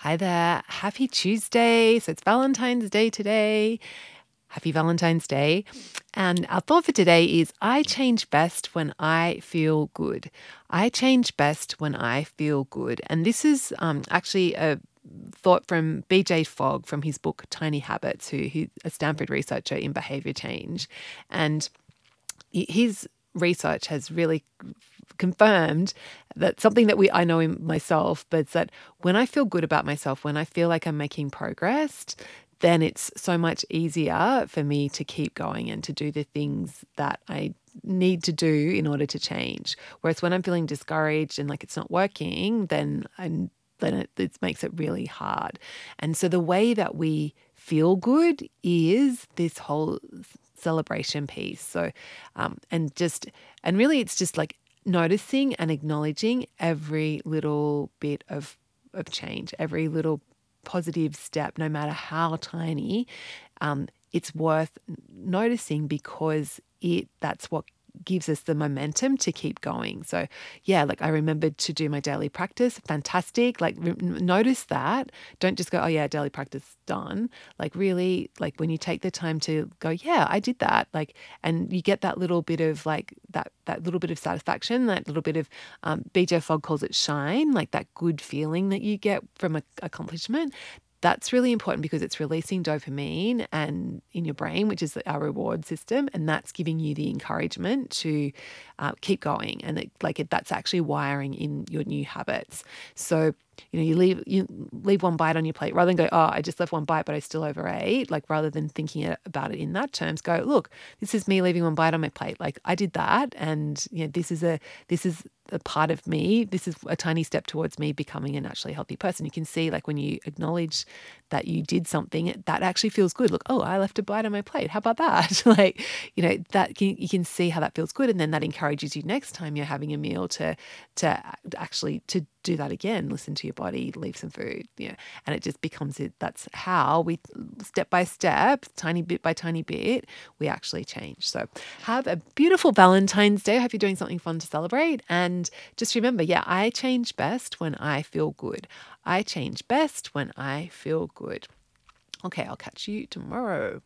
Hi there. Happy Tuesday. So it's Valentine's Day today. Happy Valentine's Day. And our thought for today is I change best when I feel good. I change best when I feel good. And this is um, actually a thought from BJ Fogg from his book Tiny Habits, who he's a Stanford researcher in behavior change. And his research has really confirmed that something that we I know in myself, but that when I feel good about myself, when I feel like I'm making progress, then it's so much easier for me to keep going and to do the things that I need to do in order to change. Whereas when I'm feeling discouraged and like it's not working, then I then it, it makes it really hard. And so the way that we feel good is this whole celebration piece. So, um, and just, and really it's just like noticing and acknowledging every little bit of, of change, every little positive step, no matter how tiny, um, it's worth noticing because it that's what gives us the momentum to keep going. So, yeah, like I remembered to do my daily practice. Fantastic. Like, re- notice that. Don't just go, oh, yeah, daily practice done. Like, really, like when you take the time to go, yeah, I did that. Like, and you get that little bit of like that, that little bit of satisfaction, that little bit of, um, BJ Fogg calls it shine, like that good feeling that you get from a accomplishment that's really important because it's releasing dopamine and in your brain, which is our reward system, and that's giving you the encouragement to uh, keep going. And it, like it, that's actually wiring in your new habits. So you know, you leave you leave one bite on your plate rather than go, oh, I just left one bite, but I still overate. Like rather than thinking about it in that terms, go, look, this is me leaving one bite on my plate. Like I did that, and you know, this is a this is a part of me. This is a tiny step towards me becoming a naturally healthy person. You can see, like when you acknowledge that you did something, that actually feels good. Look, oh, I left a bite on my plate. How about that? like, you know, that can, you can see how that feels good, and then that encourages you next time you're having a meal to to actually to do that again listen to your body leave some food you know and it just becomes it. That's how we step by step tiny bit by tiny bit we actually change. So have a beautiful valentine's day. I hope you're doing something fun to celebrate. And just remember yeah i change best when i feel good. I change best when i feel good. Okay i'll catch you tomorrow